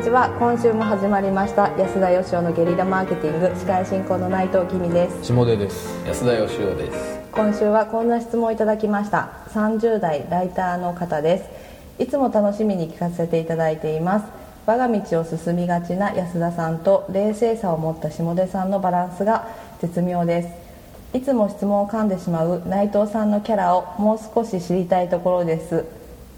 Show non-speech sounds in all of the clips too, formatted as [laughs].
にちは。今週も始まりました安田義雄のゲリラマーケティング司会進行の内藤君です。下出です。安田義雄です。今週はこんな質問をいただきました。30代ライターの方です。いつも楽しみに聞かせていただいています。我が道を進みがちな安田さんと冷静さを持った下出さんのバランスが絶妙です。いつも質問を噛んでしまう内藤さんのキャラをもう少し知りたいところです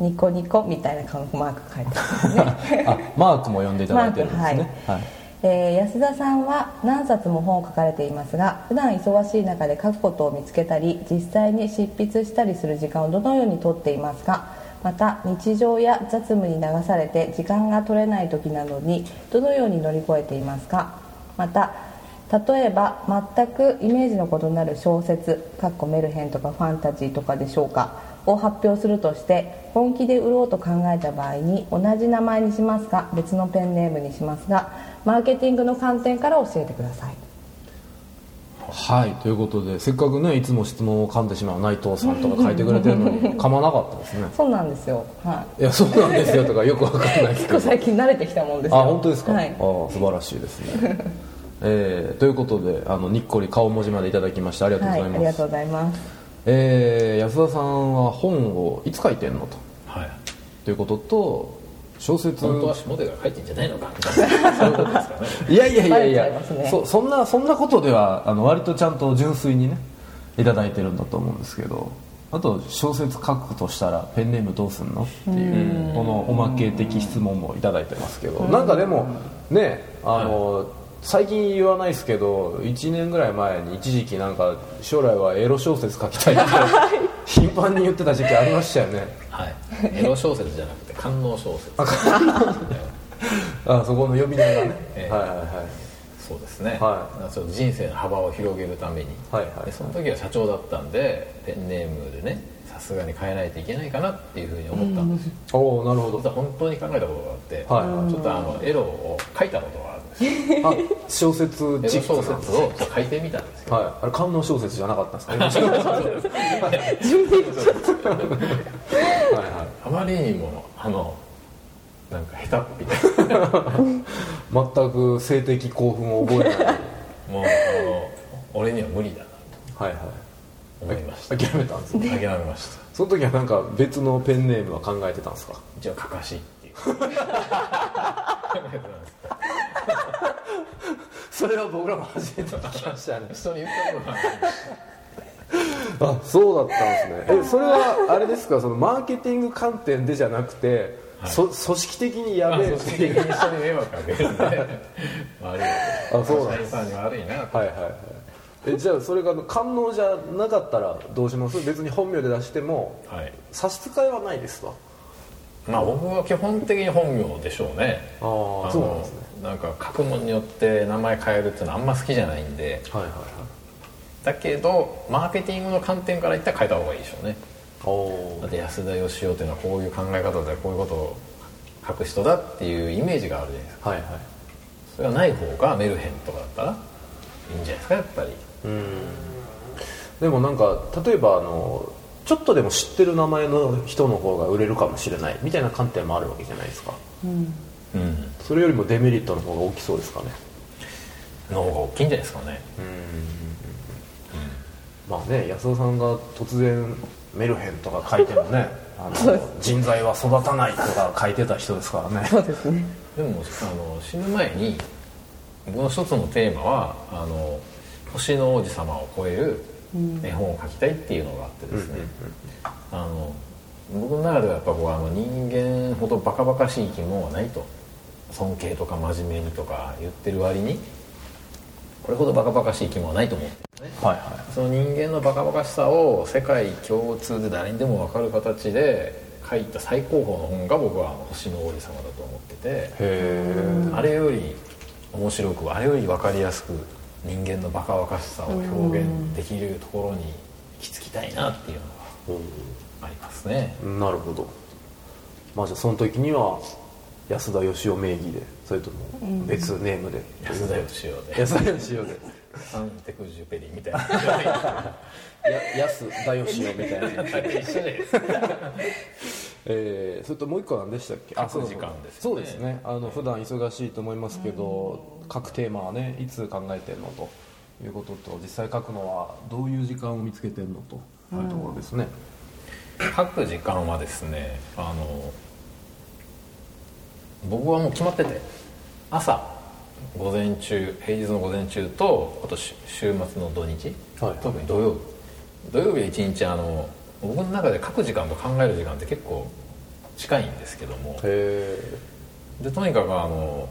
ニコニコみたいな顔マーク書いてますね。[laughs] あマークも読んでいただいてるんですね。マークはい。えー安田さんは何冊も本を書かれていますが普段忙しい中で書くことを見つけたり実際に執筆したりする時間をどのようにとっていますか？また日常や雑務に流されて時間が取れない時などにどのように乗り越えていますか？また例えば全くイメージの異なる小説かっこメルヘンとかファンタジーとかでしょうか？を発表するとして本気で売ろうと考えた場合に同じ名前にしますか別のペンネームにしますがマーケティングの観点から教えてください。はいということでせっかくねいつも質問を噛んでしまう内藤さんとか書いてくれてるのに [laughs] 噛まなかったですね。そうなんですよ。はい。やそうなんですよとかよくわかんない結構最近慣れてきたもんですよ。あ本当ですか、はい。あ素晴らしいですね。えー、ということであのにっこり顔文字までいただきましてありがとうごはい、ざいます、ありがとうございますえー安田さんは本をいつ書いてんのと？はい。ということと小説。本当は下手が書いてんじゃないのかそういうことですかね。[laughs] いやいやいやいやねそそんなそんなことではあの割とちゃんと純粋にねいただいてるんだと思うんですけどあと小説書くとしたらペンネームどうすんの？っていうこのおまけ的質問もいただいてますけど。なんかでもねあの、最近言わないですけど1年ぐらい前に一時期なんか将来はエロ小説書きたいって頻繁に言ってた時期ありましたよね。はい。エロ小説じゃなくて官能小説。あそこの呼び名がね、ええ。はいはいはい。そうですね、はちょっと人生の幅を広げるために、はいはいでその時は社長だったんでペンネームでねさすがに変えないといけないかなっていうふうに思ったんですよ。おおなるほど。実は本当に考えたことがあって、はい。ちょっとあのエロを書いたことがあ小説エロチッ小説を書いてみたんですよ。はい、あれ観音小説じゃなかったんですか？今 [laughs] はいはあまりにもあのなんか下手っぴ。で [laughs] い [laughs] 全く性的興奮を覚えないもうあの俺には無理だなはいはと思い。ましたい諦めたんですね諦めました。その時はなんか別のペンネームは考えてたんですか？一応かかしっていうそれは僕らも初めて聞きましたね。人に言ったことない。あそうだったんですね。えそれはあれですか？そのマーケティング観点でじゃなくて、そ組織的にやべえ。まあ組織っていう的に人に迷惑かけるんで悪いあそうなんです。に悪いなと。はいはいはい。えじゃあそれが観音じゃなかったらどうします？別に本名で出してもはい。差し支えはないですわまあ僕は基本的に本名でしょうね。あーのそうなんですね。なんか書くもんによって名前変えるっていうのはあんま好きじゃないんで。はいはい。はいだけどマーケティングの観点から言ったら変えた方がいいでしょうね。おだって安田義雄っていうのはこういう考え方でこういうことを書く人だっていうイメージがあるじゃないですか。はいはい。それがない方がメルヘンとかだったらいいんじゃないですかやっぱり。でもなんか例えばあのちょっとでも知ってる名前の人の方が売れるかもしれないみたいな観点もあるわけじゃないですか。うん。それよりもデメリットの方が大きそうですかね。の方が大きいんじゃないですかね。まあね安田さんが突然メルヘンとか書いてもね [laughs] あの人材は育たないとか書いてた人ですからね。そうですね。でもあの死ぬ前に僕の一つのテーマはあの星の王子様を超える絵本を描きたいっていうのがあってですね、あの僕の中ではやっぱこうあの人間ほどバカバカしい生き物はないと。尊敬とか真面目にとか言ってる割にこれほどバカバカしい生き物はないと思うんですね。はいはその人間のバカバカしさを世界共通で誰にでも分かる形で書いた最高峰の本が僕は星の王子様だと思ってて。あれより面白くあれより分かりやすく人間のバカバカしさを表現できるところに行き着きたいなっていうのがありますね。なるほど。まあじゃあその時には安田義雄名義でそれとも別ネームで、安田義雄で。安田義雄で。サンテクジュペリみたいな。や安田義雄みたいな。[laughs] 一緒でえーそれともう一個何でしたっけ？書くそう時間ですよね。そうですね。あの普段忙しいと思いますけど各テーマはねいつ考えてんのということと実際書くのはどういう時間を見つけてんのというところですね、書く時間はですねあの僕はもう決まってて朝午前中平日の午前中とあとし週末の土日、はい。特に土曜日。土曜日は一日あの僕の中で書く時間と考える時間って結構近いんですけどもへでとにかくあの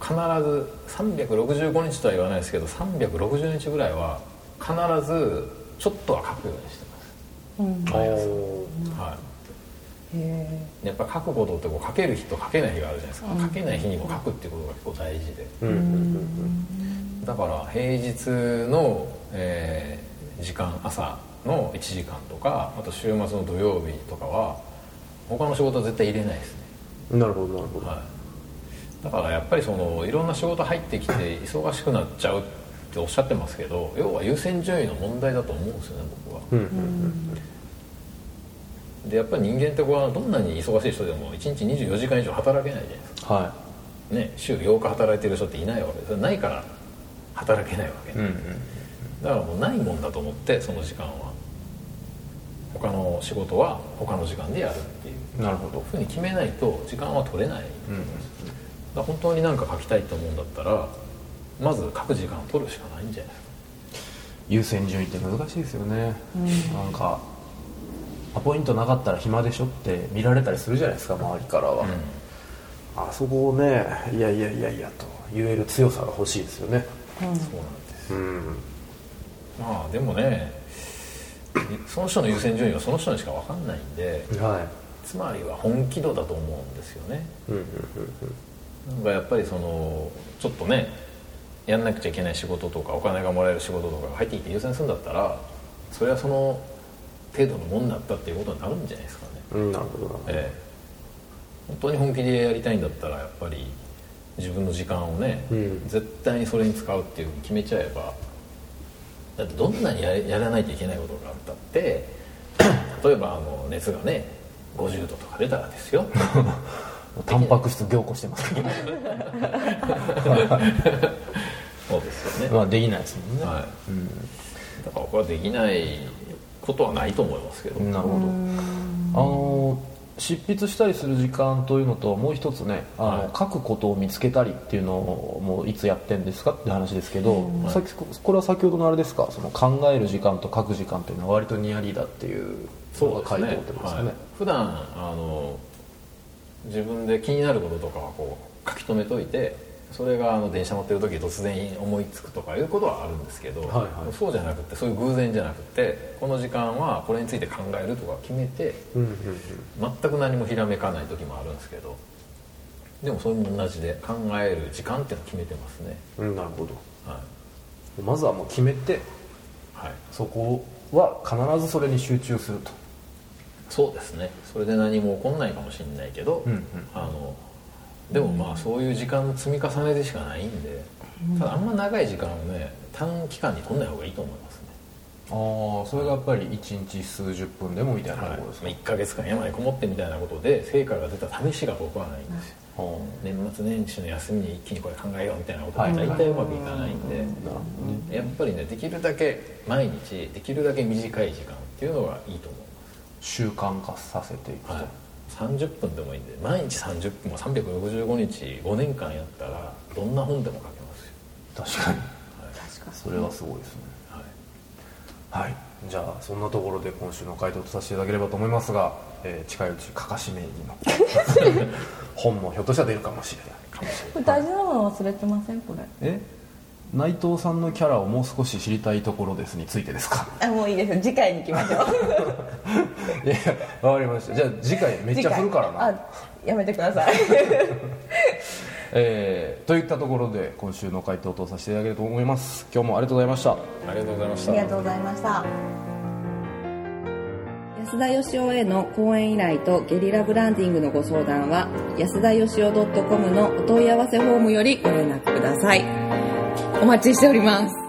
必ず365日とは言わないですけど360日ぐらいは必ずちょっとは書くようにしてます、毎朝はい。へやっぱ書くことってこう書ける日と書けない日があるじゃないですか、書けない日にも書くっていうことが結構大事で、えうん。だから平日の、えー時間朝の1時間とかあと週末の土曜日とかは他の仕事は絶対入れないですね、なるほどなるほど、はい、だからやっぱりそのいろんな仕事入ってきて忙しくなっちゃうっておっしゃってますけど要は優先順位の問題だと思うんですよね僕は、うんうんでやっぱり人間ってこうどんなに忙しい人でも1日24時間以上働けないじゃないですか。はね、週8日働いてる人っていないわけですないから働けないわけ、いうんうん。だからもうないもんだと思ってその時間は他の仕事は他の時間でやるっていう。なるほど。ふうに決めないと時間は取れない、だから本当に何か書きたいと思うんだったらまず書く時間を取るしかないんじゃない？ですか優先順位って難しいですよね、なんかアポイントなかったら暇でしょって見られたりするじゃないですか周りからは、あそこをねいやいやいやいやと言える強さが欲しいですよね。そうなんです。うん。まあでもねその人の優先順位はその人にしか分かんないんではつまりは本気度だと思うんですよね。いうんうんなんかやっぱりそのちょっとねやんなくちゃいけない仕事とかお金がもらえる仕事とかが入ってきて優先するんだったらそれはその程度のもんだったっていうことになるんじゃないですかね、うんうんなるほどなるほど。ええ、本当に本気でやりたいんだったらやっぱり自分の時間をね、うん。絶対にそれに使うっていうふうに決めちゃえばだってどんなにややらないといけないことがあったって [clears throat] 例えばあの熱がね50度とか出たらですよ。[laughs] タンパク質凝固してますけど。そうですよね。まあできないですもんね、はい、だから僕はできないことはないと思いますけど、なるほど。あの執筆したりする時間というのともう一つねあの、はい。書くことを見つけたりっていうのをもういつやってんですかって話ですけど、はい。さっきこれは先ほどのあれですか？その考える時間と書く時間っていうのは割とニアリーだっていうのが書いてあるってことですかね。はい。普段あの自分で気になることとかはこう書き留めといてそれがあの電車乗ってる時突然思いつくとかいうことはあるんですけど、はいはい。そうじゃなくてそういう偶然じゃなくてこの時間はこれについて考えるとか決めてうんうんうん。全く何もひらめかない時もあるんですけどでもそれも同じで考える時間っていうのを決めてますね。うんなるほど。はい、まずはもう決めてはい、そこは必ずそれに集中すると。そうですね。それで何も起こんないかもしれないけど、うんうん。あのでもまあそういう時間の積み重ねでしかないんで、ただあんま長い時間をね短期間に取んない方がいいと思いますね。ああそれがやっぱり1日数十分でもみたいなところですか、1ヶ月間山にこもってみたいなことで成果が出た試しが僕はないんですよ。は年末年始の休みに一気にこれ考えようみたいなことがはい。大体うまくいかないんで、あなるほどね。やっぱりねできるだけ毎日できるだけ短い時間っていうのがいいと思います。習慣化させていくと、はい、30分でもいいんで毎日30分も365日5年間やったらどんな本でも書けますよ、確かに。確かそれはすごいですね。はい、はい。じゃあそんなところで今週の回答とさせていただければと思いますが、えー近いうちかかし名義の [laughs] 本もひょっとしたら出るかもしれない。かもしれない。これ大事なもの忘れてません？これ。え？内藤さんのキャラをもう少し知りたいところですについてですか？あもういいです。次回に行きましょう [laughs] いや [laughs] わかりました。じゃあ次回めっちゃ振るからな。あやめてください。[laughs] えーといったところで今週の回答とさせていただければと思います。今日もありがとうございました。ありがとうございました。ありがとうございました。安田義雄への講演依頼とゲリラブランディングのご相談は安田義雄 .com のお問い合わせフォームよりご連絡ください。お待ちしております